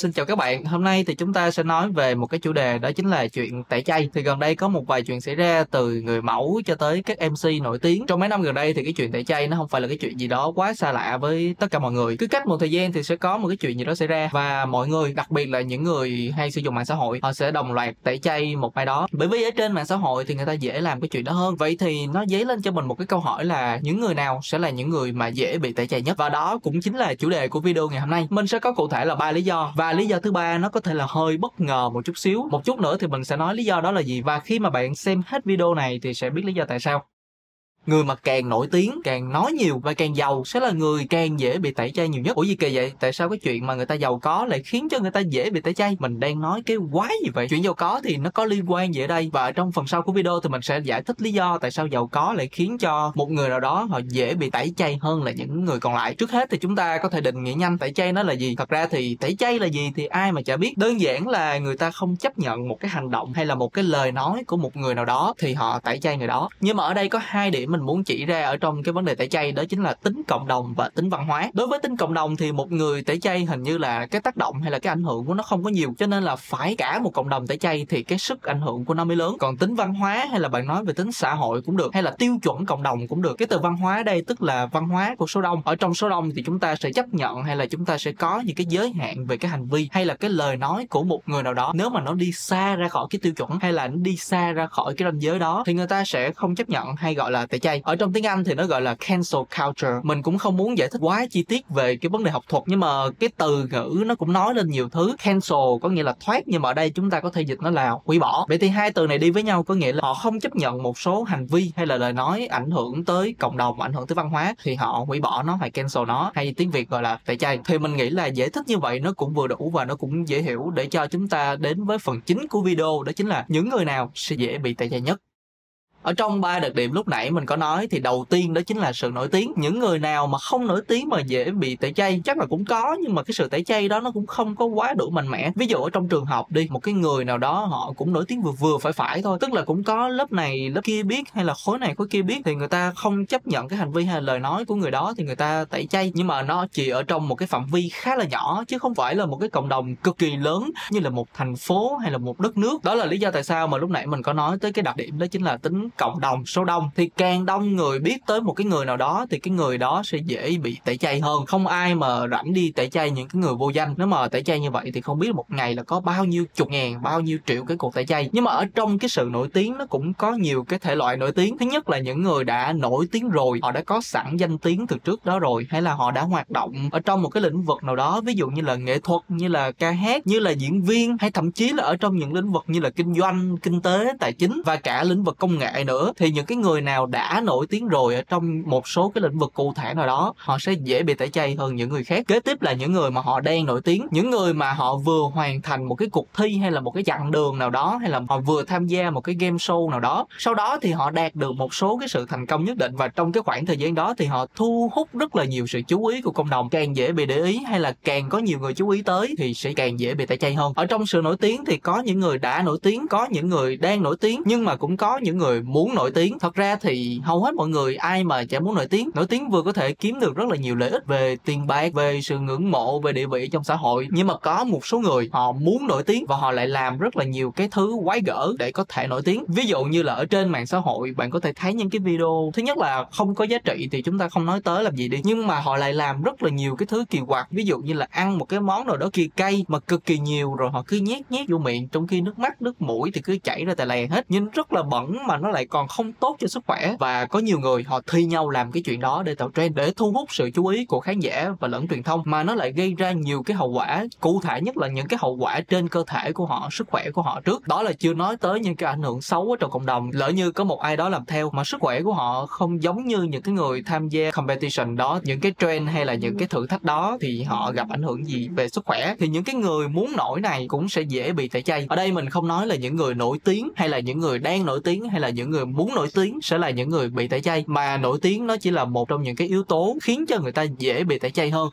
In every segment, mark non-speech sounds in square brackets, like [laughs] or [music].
Xin chào các bạn, hôm nay thì chúng ta sẽ nói về một cái chủ đề đó chính là chuyện tẩy chay. Thì gần đây có một vài chuyện xảy ra từ người mẫu cho tới các MC nổi tiếng. Trong mấy năm gần đây thì cái chuyện tẩy chay nó không phải là cái chuyện gì đó quá xa lạ với tất cả mọi người. Cứ cách một thời gian thì sẽ có một cái chuyện gì đó xảy ra và mọi người, đặc biệt là những người hay sử dụng mạng xã hội, họ sẽ đồng loạt tẩy chay một ai đó. Bởi vì ở trên mạng xã hội thì người ta dễ làm cái chuyện đó hơn. Vậy thì nó dấy lên cho mình một cái câu hỏi là những người nào sẽ là những người mà dễ bị tẩy chay nhất? Và đó cũng chính là chủ đề của video ngày hôm nay. Mình sẽ có cụ thể là ba lý do và lý do thứ ba, nó có thể là hơi bất ngờ một chút xíu. Một chút nữa thì mình sẽ nói lý do đó là gì. Và khi mà bạn xem hết video này thì sẽ biết lý do tại sao người mà càng nổi tiếng, càng nói nhiều và càng giàu sẽ là người càng dễ bị tẩy chay nhiều nhất. Ủa gì kỳ vậy? Tại sao cái chuyện mà người ta giàu có lại khiến cho người ta dễ bị tẩy chay? Mình đang nói cái quái gì vậy? Chuyện giàu có thì nó có liên quan gì ở đây? Và trong phần sau của video thì mình sẽ giải thích lý do tại sao giàu có lại khiến cho một người nào đó họ dễ bị tẩy chay hơn là những người còn lại. Trước hết thì chúng ta có thể định nghĩa nhanh tẩy chay nó là gì. Thật ra thì tẩy chay là gì thì ai mà chả biết. Đơn giản là người ta không chấp nhận một cái hành động hay là một cái lời nói của một người nào đó thì họ tẩy chay người đó. Nhưng mà ở đây có hai điểm mình muốn chỉ ra ở trong cái vấn đề tẩy chay, đó chính là tính cộng đồng và tính văn hóa. Đối với tính cộng đồng thì một người tẩy chay hình như là cái tác động hay là cái ảnh hưởng của nó không có nhiều, cho nên là phải cả một cộng đồng tẩy chay thì cái sức ảnh hưởng của nó mới lớn. Còn tính văn hóa hay là bạn nói về tính xã hội cũng được, hay là tiêu chuẩn cộng đồng cũng được. Cái từ văn hóa đây tức là văn hóa của số đông. Ở trong số đông thì chúng ta sẽ chấp nhận hay là chúng ta sẽ có những cái giới hạn về cái hành vi hay là cái lời nói của một người nào đó. Nếu mà nó đi xa ra khỏi cái tiêu chuẩn hay là nó đi xa ra khỏi cái ranh giới đó thì người ta sẽ không chấp nhận hay gọi là tẩy chay ở trong trong tiếng Anh thì nó gọi là cancel culture. Mình cũng không muốn giải thích quá chi tiết về cái vấn đề học thuật, nhưng mà cái từ ngữ nó cũng nói lên nhiều thứ. Cancel có nghĩa là thoát, nhưng mà ở đây chúng ta có thể dịch nó là hủy bỏ. Vậy thì hai từ này đi với nhau có nghĩa là họ không chấp nhận một số hành vi hay là lời nói ảnh hưởng tới cộng đồng, ảnh hưởng tới văn hóa, thì họ hủy bỏ nó hay cancel nó. Hay tiếng việt gọi là tẩy chay. Thì mình nghĩ là giải thích như vậy nó cũng vừa đủ và nó cũng dễ hiểu để cho chúng ta đến với phần chính của video, đó chính là những người nào sẽ dễ bị tẩy chay nhất ở trong ba đặc điểm lúc nãy mình có nói thì đầu tiên đó chính là sự nổi tiếng. Những người nào mà không nổi tiếng mà dễ bị tẩy chay, chắc là cũng có, nhưng mà cái sự tẩy chay đó nó cũng không có quá đủ mạnh mẽ. Ví dụ ở trong trường học đi, một cái người nào đó họ cũng nổi tiếng vừa vừa phải phải thôi. Tức là cũng có lớp này, lớp kia biết, hay là khối này, khối kia biết, thì người ta không chấp nhận cái hành vi hay lời nói của người đó thì người ta tẩy chay. Nhưng mà nó chỉ ở trong một cái phạm vi khá là nhỏ, chứ không phải là một cái cộng đồng cực kỳ lớn như là một thành phố hay là một đất nước. Đó là lý do tại sao mà lúc nãy mình có nói tới cái đặc điểm đó chính là tính cộng đồng số đông, thì càng đông người biết tới một cái người nào đó, thì cái người đó sẽ dễ bị tẩy chay hơn. Không ai mà rảnh đi tẩy chay những cái người vô danh. Nếu mà tẩy chay như vậy thì không biết một ngày là có bao nhiêu chục ngàn, bao nhiêu triệu cái cuộc tẩy chay. Nhưng mà ở trong cái sự nổi tiếng, nó cũng có nhiều cái thể loại nổi tiếng. Thứ nhất là những người đã nổi tiếng rồi, họ đã có sẵn danh tiếng từ trước đó rồi, hay là họ đã hoạt động ở trong một cái lĩnh vực nào đó. Ví dụ như là nghệ thuật, như là ca hát, như là diễn viên, hay thậm chí là ở trong những lĩnh vực như là kinh doanh, kinh tế, tài chính và cả lĩnh vực công nghệ nữa, thì những cái người nào đã nổi tiếng rồi ở trong một số cái lĩnh vực cụ thể nào đó, họ sẽ dễ bị tẩy chay hơn những người khác. Kế tiếp là những người mà họ đang nổi tiếng, những người mà họ vừa hoàn thành một cái cuộc thi hay là một cái chặng đường nào đó, hay là họ vừa tham gia một cái game show nào đó. Sau đó thì họ đạt được một số cái sự thành công nhất định và trong cái khoảng thời gian đó thì họ thu hút rất là nhiều sự chú ý của cộng đồng. Càng dễ bị để ý hay là càng có nhiều người chú ý tới thì sẽ càng dễ bị tẩy chay hơn. Ở trong sự nổi tiếng thì có những người đã nổi tiếng, có những người đang nổi tiếng, nhưng mà cũng có những người muốn nổi tiếng. Thật ra thì hầu hết mọi người, ai mà chả muốn nổi tiếng nổi tiếng vừa có thể kiếm được rất là nhiều lợi ích về tiền bạc, về sự ngưỡng mộ, về địa vị trong xã hội. Nhưng mà có một số người, họ muốn nổi tiếng và họ lại làm rất là nhiều cái thứ quái gở để có thể nổi tiếng. Ví dụ như là ở trên mạng xã hội, bạn có thể thấy những cái video. Thứ nhất là không có giá trị thì chúng ta không nói tới làm gì đi. Nhưng mà họ lại làm rất là nhiều cái thứ kỳ quặc. Ví dụ như là ăn một cái món nào đó kỳ cay mà cực kỳ nhiều, rồi họ cứ nhét nhét vô miệng, trong khi nước mắt, nước mũi thì cứ chảy ra tè lè hết. Nhưng rất là bẩn mà nó lại còn không tốt cho sức khỏe. Và có nhiều người họ thi nhau làm cái chuyện đó để tạo trend, để thu hút sự chú ý của khán giả và lẫn truyền thông, mà nó lại gây ra nhiều cái hậu quả cụ thể nhất là những cái hậu quả trên cơ thể của họ, sức khỏe của họ trước. Đó là chưa nói tới những cái ảnh hưởng xấu ở trong cộng đồng. Lỡ như có một ai đó làm theo mà sức khỏe của họ không giống như những cái người tham gia competition đó, những cái trend hay là những cái thử thách đó, thì họ gặp ảnh hưởng gì về sức khỏe? Thì những cái người muốn nổi này cũng sẽ dễ bị tẩy chay. Ở đây mình không nói là những người nổi tiếng hay là những người đang nổi tiếng hay là những người muốn nổi tiếng sẽ là những người bị tẩy chay. Mà nổi tiếng nó chỉ là một trong những cái yếu tố khiến cho người ta dễ bị tẩy chay hơn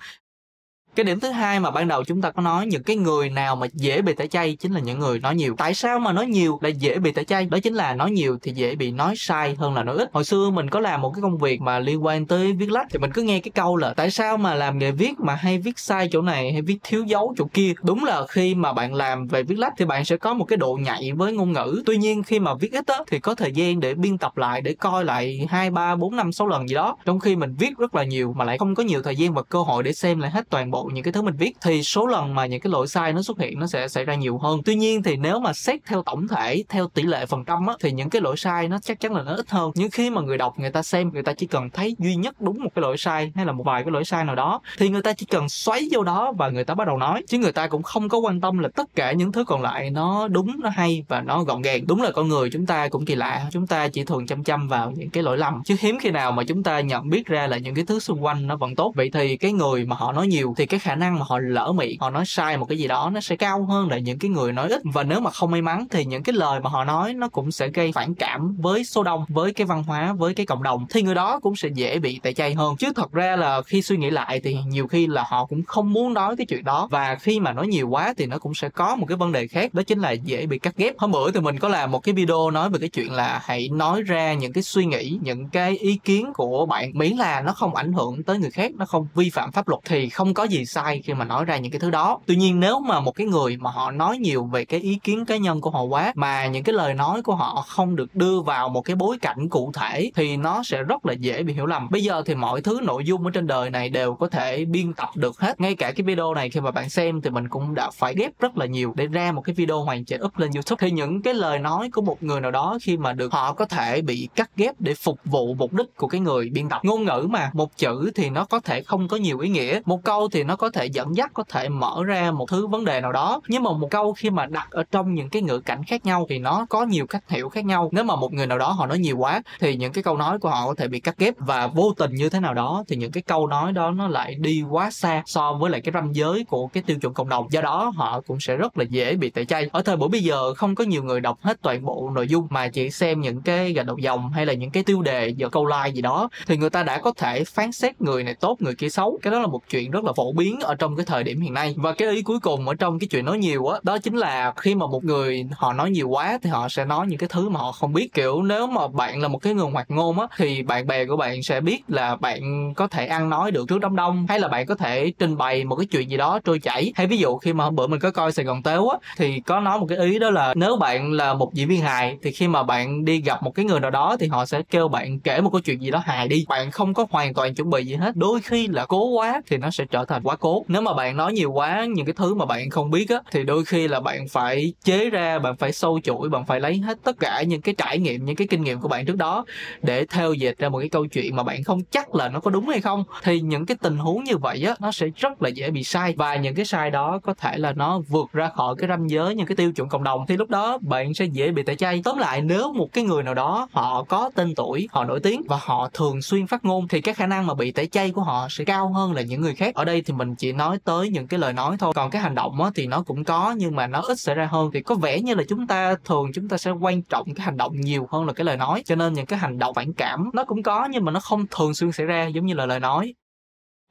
cái điểm thứ hai mà ban đầu chúng ta có nói những cái người nào mà dễ bị tẩy chay chính là những người nói nhiều. Tại sao mà nói nhiều lại dễ bị tẩy chay? Đó chính là nói nhiều thì dễ bị nói sai hơn là nói ít. Hồi xưa mình có làm một cái công việc mà liên quan tới viết lách thì mình cứ nghe cái câu là tại sao mà làm nghề viết mà hay viết sai chỗ này, hay viết thiếu dấu chỗ kia? Đúng là khi mà bạn làm về viết lách thì bạn sẽ có một cái độ nhạy với ngôn ngữ. Tuy nhiên khi mà viết ít á thì có thời gian để biên tập lại, để coi lại hai, ba, bốn, năm, sáu lần gì đó. Trong khi mình viết rất là nhiều mà lại không có nhiều thời gian và cơ hội để xem lại hết toàn bộ những cái thứ mình viết thì số lần mà những cái lỗi sai nó xuất hiện nó sẽ xảy ra nhiều hơn. Tuy nhiên thì nếu mà xét theo tổng thể, theo tỷ lệ phần trăm á, thì những cái lỗi sai nó chắc chắn là nó ít hơn. Nhưng khi mà người đọc người ta xem, người ta chỉ cần thấy duy nhất đúng một cái lỗi sai hay là một vài cái lỗi sai nào đó, thì người ta chỉ cần xoáy vô đó và người ta bắt đầu nói. Chứ người ta cũng không có quan tâm là tất cả những thứ còn lại nó đúng, nó hay và nó gọn gàng. Đúng là con người chúng ta cũng kỳ lạ, chúng ta chỉ thường chăm chăm vào những cái lỗi lầm. Chứ hiếm khi nào mà chúng ta nhận biết ra là những cái thứ xung quanh nó vẫn tốt. Vậy thì cái người mà họ nói nhiều thì cái khả năng mà họ lỡ miệng, họ nói sai một cái gì đó, nó sẽ cao hơn là những cái người nói ít. Và nếu mà không may mắn thì những cái lời mà họ nói nó cũng sẽ gây phản cảm với số đông, với cái văn hóa, với cái cộng đồng. Thì người đó cũng sẽ dễ bị tẩy chay hơn. Chứ thật ra là khi suy nghĩ lại thì nhiều khi là họ cũng không muốn nói cái chuyện đó. Và khi mà nói nhiều quá thì nó cũng sẽ có một cái vấn đề khác, đó chính là dễ bị cắt ghép. Hôm bữa thì mình có làm một cái video nói về cái chuyện là hãy nói ra những cái suy nghĩ, những cái ý kiến của bạn, miễn là nó không ảnh hưởng tới người khác, nó không vi phạm pháp luật thì không có gì sai khi mà nói ra những cái thứ đó. Tuy nhiên nếu mà một cái người mà họ nói nhiều về cái ý kiến cá nhân của họ quá, mà những cái lời nói của họ không được đưa vào một cái bối cảnh cụ thể, thì nó sẽ rất là dễ bị hiểu lầm. Bây giờ thì mọi thứ nội dung ở trên đời này đều có thể biên tập được hết. Ngay cả cái video này khi mà bạn xem thì mình cũng đã phải ghép rất là nhiều để ra một cái video hoàn chỉnh up lên youtube. Thì những cái lời nói của một người nào đó khi mà được họ có thể bị cắt ghép để phục vụ mục đích của cái người biên tập. Ngôn ngữ mà, một chữ thì nó có thể không có nhiều ý nghĩa, một câu thì nó nó có thể dẫn dắt, có thể mở ra một thứ vấn đề nào đó. Nhưng mà một câu khi mà đặt ở trong những cái ngữ cảnh khác nhau thì nó có nhiều cách hiểu khác nhau. Nếu mà một người nào đó họ nói nhiều quá, thì những cái câu nói của họ có thể bị cắt ghép và vô tình như thế nào đó, thì những cái câu nói đó nó lại đi quá xa so với lại cái ranh giới của cái tiêu chuẩn cộng đồng. Do đó họ cũng sẽ rất là dễ bị tẩy chay. Ở thời buổi bây giờ, không có nhiều người đọc hết toàn bộ nội dung mà chỉ xem những cái gạch đầu dòng hay là những cái tiêu đề giờ câu like gì đó, thì người ta đã có thể phán xét người này tốt, người kia xấu. Cái đó là một chuyện rất là phổ biến ở trong cái thời điểm hiện nay. Và cái ý cuối cùng ở trong cái chuyện nói nhiều á đó, đó chính là khi mà một người họ nói nhiều quá thì họ sẽ nói những cái thứ mà họ không biết. Kiểu nếu mà bạn là một cái người hoạt ngôn á thì bạn bè của bạn sẽ biết là bạn có thể ăn nói được trước đám đông hay là bạn có thể trình bày một cái chuyện gì đó trôi chảy. Hay ví dụ khi mà hôm bữa mình có coi Sài Gòn Tếu á thì có nói một cái ý đó là nếu bạn là một diễn viên hài thì khi mà bạn đi gặp một cái người nào đó thì họ sẽ kêu bạn kể một câu chuyện gì đó hài đi. Bạn không có hoàn toàn chuẩn bị gì hết. Đôi khi là cố quá thì nó sẽ trở thành quá cố nếu mà bạn nói nhiều quá, những cái thứ mà bạn không biết á, thì đôi khi là bạn phải chế ra, bạn phải sâu chuỗi, bạn phải lấy hết tất cả những cái trải nghiệm, những cái kinh nghiệm của bạn trước đó để theo dệt ra một cái câu chuyện mà bạn không chắc là nó có đúng hay không. Thì những cái tình huống như vậy á, nó sẽ rất là dễ bị sai. Và những cái sai đó có thể là nó vượt ra khỏi cái ranh giới, những cái tiêu chuẩn cộng đồng. Thì lúc đó bạn sẽ dễ bị tẩy chay. Tóm lại, nếu một cái người nào đó, họ có tên tuổi, họ nổi tiếng và họ thường xuyên phát ngôn, thì cái khả năng mà bị tẩy chay của họ sẽ cao hơn là những người khác. Ở đây thì mình chỉ nói tới những cái lời nói thôi. Còn cái hành động á, thì nó cũng có, nhưng mà nó ít xảy ra hơn. Thì có vẻ như là chúng ta thường chúng ta sẽ quan trọng cái hành động nhiều hơn là cái lời nói. Cho nên những cái hành động phản cảm nó cũng có, nhưng mà nó không thường xuyên xảy ra giống như là lời nói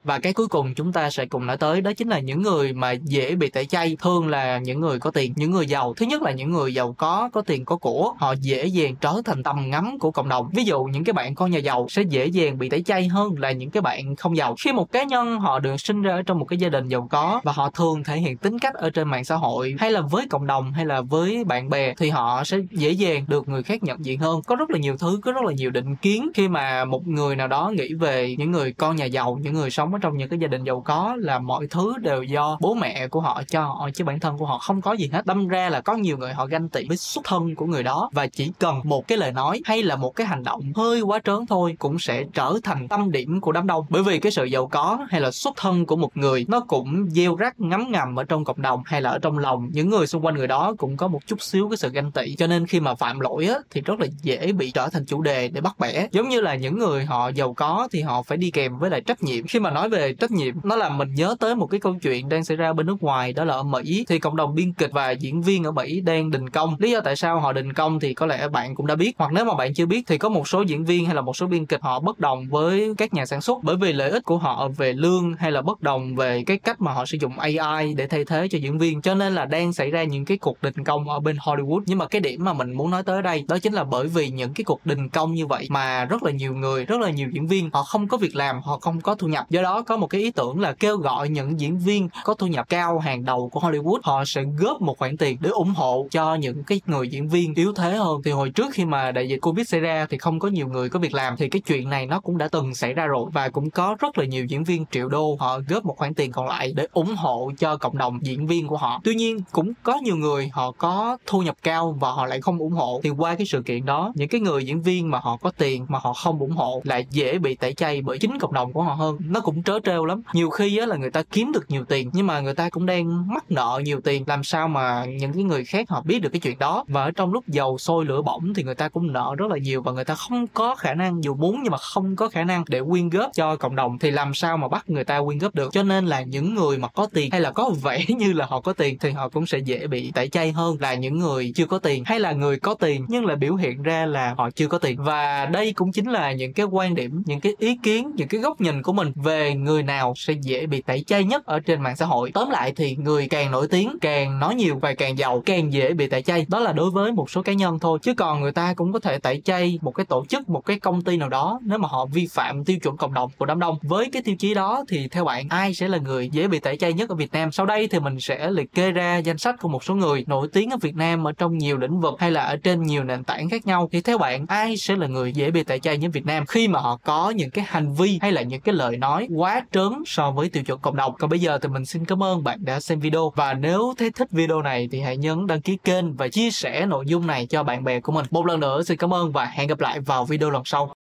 và cái cuối cùng chúng ta sẽ cùng nói tới đó chính là những người mà dễ bị tẩy chay, thường là những người có tiền, những người giàu. Thứ nhất là những người giàu có có tiền, có của. Họ dễ dàng trở thành tầm ngắm của cộng đồng. Ví dụ những cái bạn con nhà giàu sẽ dễ dàng bị tẩy chay hơn là những cái bạn không giàu. Khi một cá nhân họ được sinh ra ở trong một cái gia đình giàu có và họ thường thể hiện tính cách ở trên mạng xã hội, hay là với cộng đồng, hay là với bạn bè, thì họ sẽ dễ dàng được người khác nhận diện hơn. Có rất là nhiều thứ, có rất là nhiều định kiến khi mà một người nào đó nghĩ về những người con nhà giàu, những người sống sống ở trong những cái gia đình giàu có là mọi thứ đều do bố mẹ của họ cho họ chứ bản thân của họ không có gì hết. Đâm ra là có nhiều người họ ganh tị với xuất thân của người đó và chỉ cần một cái lời nói hay là một cái hành động hơi quá trớn thôi cũng sẽ trở thành tâm điểm của đám đông. Bởi vì cái sự giàu có hay là xuất thân của một người nó cũng gieo rắc ngấm ngầm ở trong cộng đồng hay là ở trong lòng những người xung quanh người đó cũng có một chút xíu cái sự ganh tị. Cho nên khi mà phạm lỗi á thì rất là dễ bị trở thành chủ đề để bắt bẻ. Giống như là những người họ giàu có thì họ phải đi kèm với lại trách nhiệm. Khi mà nói nói về trách nhiệm. Nó làm mình nhớ tới một cái câu chuyện đang xảy ra bên nước ngoài, đó là ở mỹ. Thì cộng đồng biên kịch và diễn viên ở mỹ đang đình công. Lý do tại sao họ đình công thì có lẽ bạn cũng đã biết, hoặc nếu mà bạn chưa biết thì có một số diễn viên hay là một số biên kịch họ bất đồng với các nhà sản xuất. Bởi vì lợi ích của họ về lương hay là bất đồng về cái cách mà họ sử dụng AI để thay thế cho diễn viên. Cho nên là đang xảy ra những cái cuộc đình công ở bên Hollywood. Nhưng mà cái điểm mà mình muốn nói tới đây, đó chính là bởi vì những cái cuộc đình công như vậy mà rất là nhiều người, rất là nhiều diễn viên họ không có việc làm, họ không có thu nhập. Do đó có một cái ý tưởng là kêu gọi những diễn viên có thu nhập cao, hàng đầu của Hollywood, họ sẽ góp một khoản tiền để ủng hộ cho những cái người diễn viên yếu thế hơn. Thì hồi trước khi mà đại dịch Covid xảy ra thì không có nhiều người có việc làm, thì cái chuyện này nó cũng đã từng xảy ra rồi và cũng có rất là nhiều diễn viên triệu đô họ góp một khoản tiền còn lại để ủng hộ cho cộng đồng diễn viên của họ. Tuy nhiên, cũng có nhiều người họ có thu nhập cao và họ lại không ủng hộ. Thì qua cái sự kiện đó, những cái người diễn viên mà họ có tiền mà họ không ủng hộ lại dễ bị tẩy chay bởi chính cộng đồng của họ hơn. Nó cũng trớ trêu lắm. Nhiều khi á là người ta kiếm được nhiều tiền, nhưng mà người ta cũng đang mắc nợ nhiều tiền. Làm sao mà những cái người khác họ biết được cái chuyện đó? Và ở trong lúc dầu sôi lửa bỏng thì người ta cũng nợ rất là nhiều và người ta không có khả năng, dù muốn nhưng mà không có khả năng để quyên góp cho cộng đồng. Thì làm sao mà bắt người ta quyên góp được? Cho nên là những người mà có tiền hay là có vẻ [laughs] như là họ có tiền thì họ cũng sẽ dễ bị tẩy chay hơn là những người chưa có tiền hay là người có tiền nhưng lại biểu hiện ra là họ chưa có tiền. Và đây cũng chính là những cái quan điểm, những cái ý kiến, những cái góc nhìn của mình về về người nào sẽ dễ bị tẩy chay nhất ở trên mạng xã hội. Tóm lại thì người càng nổi tiếng, càng nói nhiều và càng giàu, càng dễ bị tẩy chay. Đó là đối với một số cá nhân thôi, chứ còn người ta cũng có thể tẩy chay một cái tổ chức, một cái công ty nào đó nếu mà họ vi phạm tiêu chuẩn cộng đồng của đám đông. Với cái tiêu chí đó thì theo bạn, ai sẽ là người dễ bị tẩy chay nhất ở Việt Nam? Sau đây thì mình sẽ liệt kê ra danh sách của một số người nổi tiếng ở Việt Nam ở trong nhiều lĩnh vực hay là ở trên nhiều nền tảng khác nhau. Thì theo bạn, ai sẽ là người dễ bị tẩy chay nhất Việt Nam khi mà họ có những cái hành vi hay là những cái lời nói quá trớn so với tiêu chuẩn cộng đồng. Còn bây giờ thì mình xin cảm ơn bạn đã xem video. Và nếu thấy thích video này thì hãy nhấn đăng ký kênh và chia sẻ nội dung này cho bạn bè của mình. Một lần nữa xin cảm ơn và hẹn gặp lại vào video lần sau.